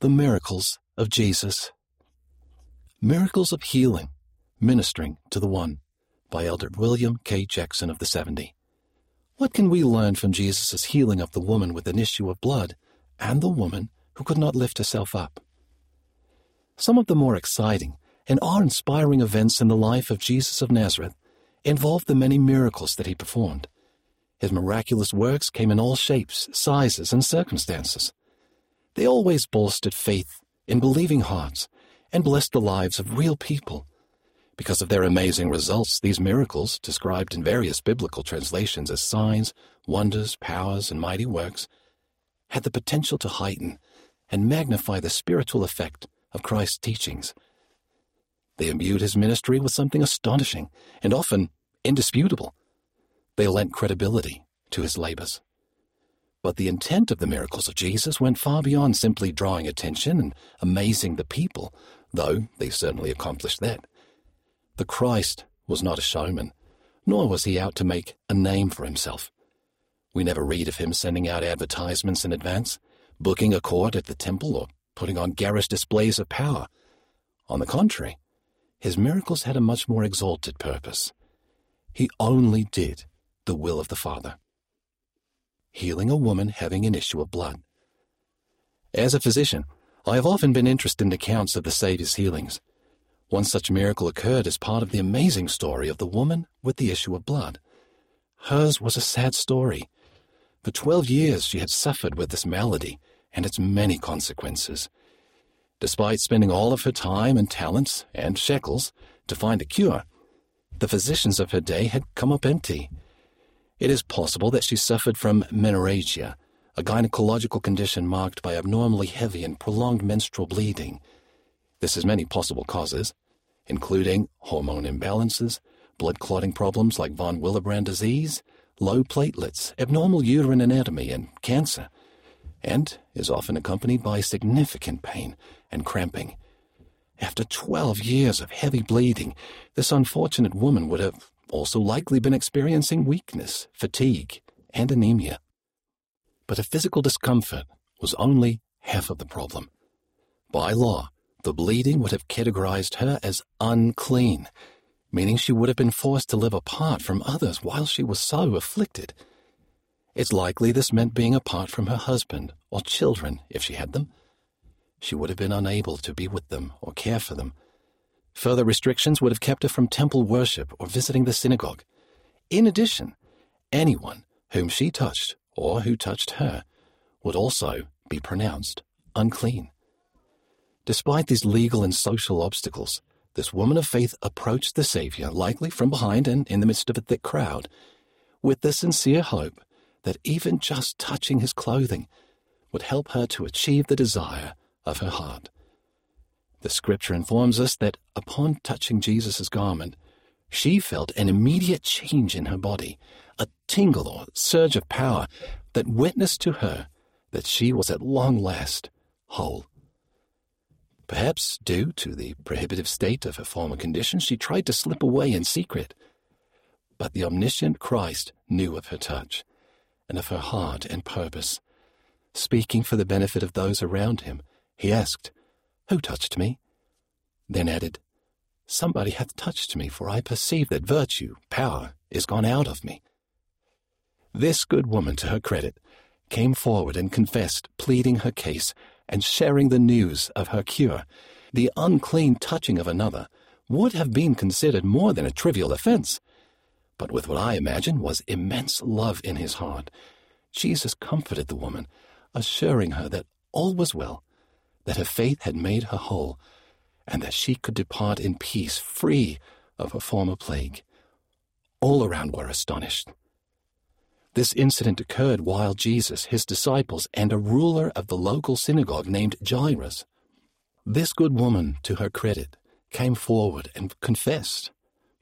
The Miracles of Jesus. Miracles of Healing, Ministering to the One, by Elder William K. Jackson of the 70. What can we learn from Jesus' healing of the woman with an issue of blood and the woman who could not lift herself up? Some of the more exciting and awe-inspiring events in the life of Jesus of Nazareth involved the many miracles that he performed. His miraculous works came in all shapes, sizes, and circumstances. They always bolstered faith in believing hearts and blessed the lives of real people. Because of their amazing results, these miracles, described in various biblical translations as signs, wonders, powers, and mighty works, had the potential to heighten and magnify the spiritual effect of Christ's teachings. They imbued his ministry with something astonishing and often indisputable. They lent credibility to his labors. But the intent of the miracles of Jesus went far beyond simply drawing attention and amazing the people, though they certainly accomplished that. The Christ was not a showman, nor was he out to make a name for himself. We never read of him sending out advertisements in advance, booking a court at the temple, or putting on garish displays of power. On the contrary, his miracles had a much more exalted purpose. He only did the will of the Father. Healing a woman having an issue of blood. As a physician, I have often been interested in accounts of the Saviour's healings. One such miracle occurred as part of the amazing story of the woman with the issue of blood. Hers was a sad story. For twelve years she had suffered with this malady and its many consequences. Despite spending all of her time and talents and shekels to find a cure, the physicians of her day had come up empty. It is possible that she suffered from menorrhagia, a gynecological condition marked by abnormally heavy and prolonged menstrual bleeding. This has many possible causes, including hormone imbalances, blood clotting problems like von Willebrand disease, low platelets, abnormal uterine anatomy, and cancer, and is often accompanied by significant pain and cramping. After 12 years of heavy bleeding, this unfortunate woman would have also likely been experiencing weakness, fatigue, and anemia. But a physical discomfort was only half of the problem. By law, the bleeding would have categorized her as unclean, meaning she would have been forced to live apart from others while she was so afflicted. It's likely this meant being apart from her husband or children if she had them. She would have been unable to be with them or care for them Further restrictions would have kept her from temple worship or visiting the synagogue. In addition, anyone whom she touched or who touched her would also be pronounced unclean. Despite these legal and social obstacles, this woman of faith approached the Savior, likely from behind and in the midst of a thick crowd, with the sincere hope that even just touching his clothing would help her to achieve the desire of her heart. The scripture informs us that upon touching Jesus' garment, she felt an immediate change in her body, a tingle or surge of power that witnessed to her that she was at long last whole. Perhaps due to the prohibitive state of her former condition, she tried to slip away in secret. But the omniscient Christ knew of her touch and of her heart and purpose. Speaking for the benefit of those around him, he asked, who touched me? Then added, Somebody hath touched me, for I perceive that virtue, power, is gone out of me. This good woman, to her credit, came forward and confessed, pleading her case and sharing the news of her cure. The unclean touching of another would have been considered more than a trivial offense. But with what I imagine was immense love in his heart, Jesus comforted the woman, assuring her that all was well that her faith had made her whole, and that she could depart in peace, free of her former plague. All around were astonished. This incident occurred while Jesus, his disciples, and a ruler of the local synagogue named Jairus. This good woman, to her credit, came forward and confessed,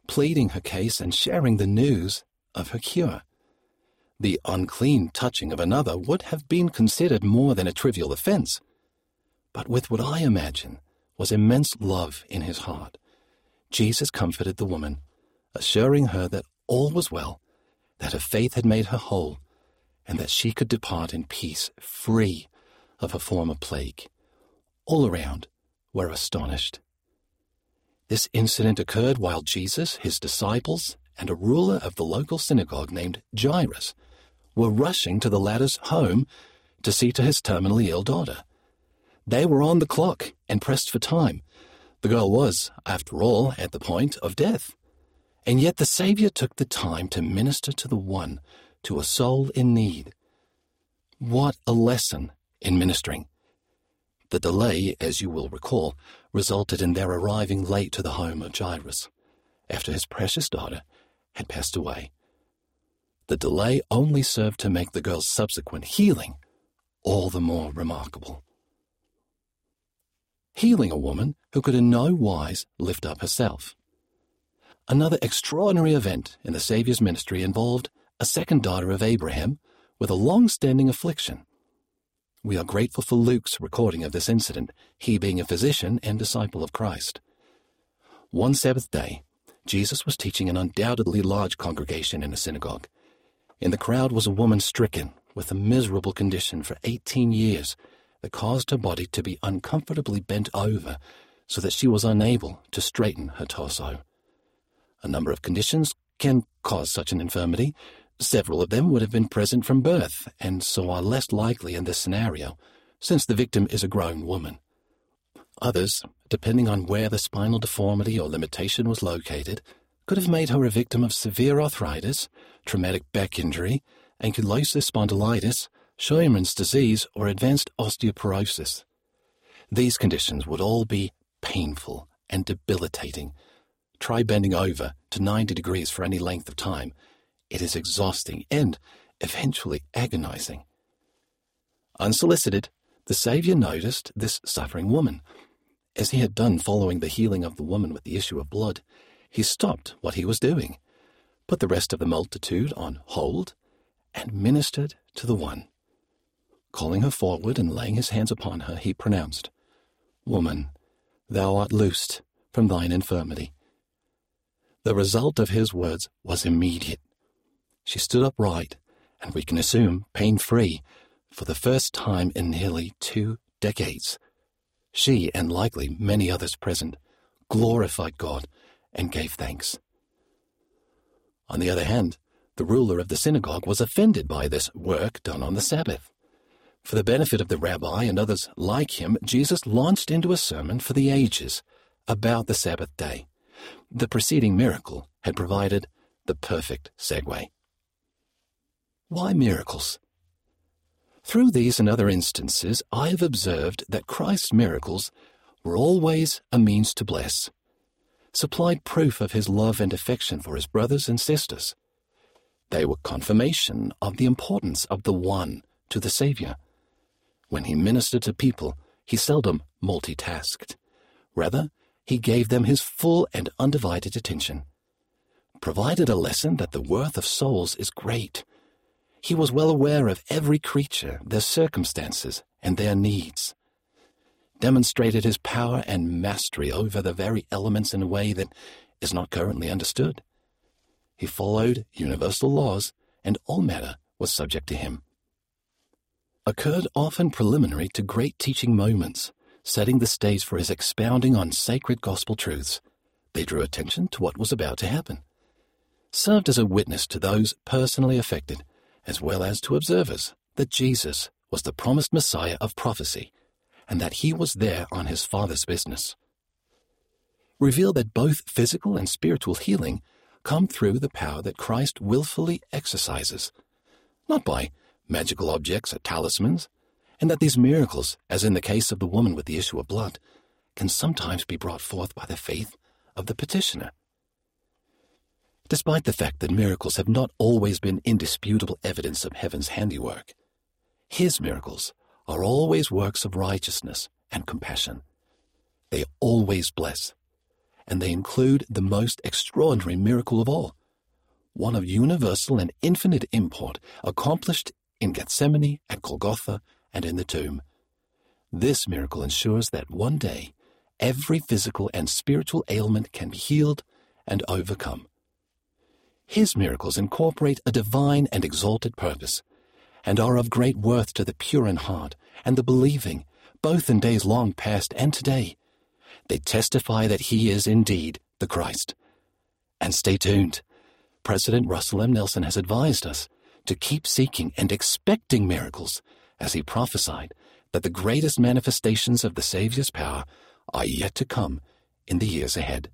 pleading her case and sharing the news of her cure. The unclean touching of another would have been considered more than a trivial offense but with what I imagine was immense love in his heart. Jesus comforted the woman, assuring her that all was well, that her faith had made her whole, and that she could depart in peace, free of her former plague. all around, were astonished. This incident occurred while Jesus, his disciples, and a ruler of the local synagogue named Jairus were rushing to the latter's home to see to his terminally ill daughter. They were on the clock and pressed for time. The girl was, after all, at the point of death. And yet the Saviour took the time to minister to the one, to a soul in need. What a lesson in ministering. The delay, as you will recall, resulted in their arriving late to the home of Jairus, after his precious daughter had passed away. The delay only served to make the girl's subsequent healing all the more remarkable healing a woman who could in no wise lift up herself. Another extraordinary event in the Saviour's ministry involved a second daughter of Abraham with a long standing affliction. We are grateful for Luke's recording of this incident, he being a physician and disciple of Christ. One Sabbath day, Jesus was teaching an undoubtedly large congregation in a synagogue. In the crowd was a woman stricken with a miserable condition for 18 years that caused her body to be uncomfortably bent over so that she was unable to straighten her torso. A number of conditions can cause such an infirmity. Several of them would have been present from birth, and so are less likely in this scenario, since the victim is a grown woman. Others, depending on where the spinal deformity or limitation was located, could have made her a victim of severe arthritis, traumatic back injury, ankylosing spondylitis, Scheuermann's disease, or advanced osteoporosis. These conditions would all be painful and debilitating. Try bending over to 90 degrees for any length of time. It is exhausting and eventually agonizing. Unsolicited, the Saviour noticed this suffering woman. As he had done following the healing of the woman with the issue of blood, he stopped what he was doing, put the rest of the multitude on hold, and ministered to the one. Calling her forward and laying his hands upon her, he pronounced, Woman, thou art loosed from thine infirmity. The result of his words was immediate. She stood upright, and we can assume pain free, for the first time in nearly two decades. She, and likely many others present, glorified God and gave thanks. On the other hand, the ruler of the synagogue was offended by this work done on the Sabbath. For the benefit of the rabbi and others like him, Jesus launched into a sermon for the ages about the Sabbath day. The preceding miracle had provided the perfect segue. Why miracles? Through these and other instances, I have observed that Christ's miracles were always a means to bless, supplied proof of his love and affection for his brothers and sisters. They were confirmation of the importance of the one to the Saviour when he ministered to people, he seldom multitasked. Rather, he gave them his full and undivided attention. Provided a lesson that the worth of souls is great. He was well aware of every creature, their circumstances, and their needs. Demonstrated his power and mastery over the very elements in a way that is not currently understood. He followed universal laws, and all matter was subject to him occurred often preliminary to great teaching moments, setting the stage for his expounding on sacred gospel truths. They drew attention to what was about to happen, served as a witness to those personally affected, as well as to observers, that Jesus was the promised Messiah of prophecy, and that he was there on his Father's business. Reveal that both physical and spiritual healing come through the power that Christ willfully exercises, not by magical objects are talismans, and that these miracles, as in the case of the woman with the issue of blood, can sometimes be brought forth by the faith of the petitioner. Despite the fact that miracles have not always been indisputable evidence of heaven's handiwork, his miracles are always works of righteousness and compassion. They always bless, and they include the most extraordinary miracle of all, one of universal and infinite import accomplished in Gethsemane, at Golgotha, and in the tomb. This miracle ensures that one day every physical and spiritual ailment can be healed and overcome. His miracles incorporate a divine and exalted purpose and are of great worth to the pure in heart and the believing, both in days long past and today. They testify that he is indeed the Christ. And stay tuned. President Russell M. Nelson has advised us to keep seeking and expecting miracles as he prophesied that the greatest manifestations of the Savior's power are yet to come in the years ahead.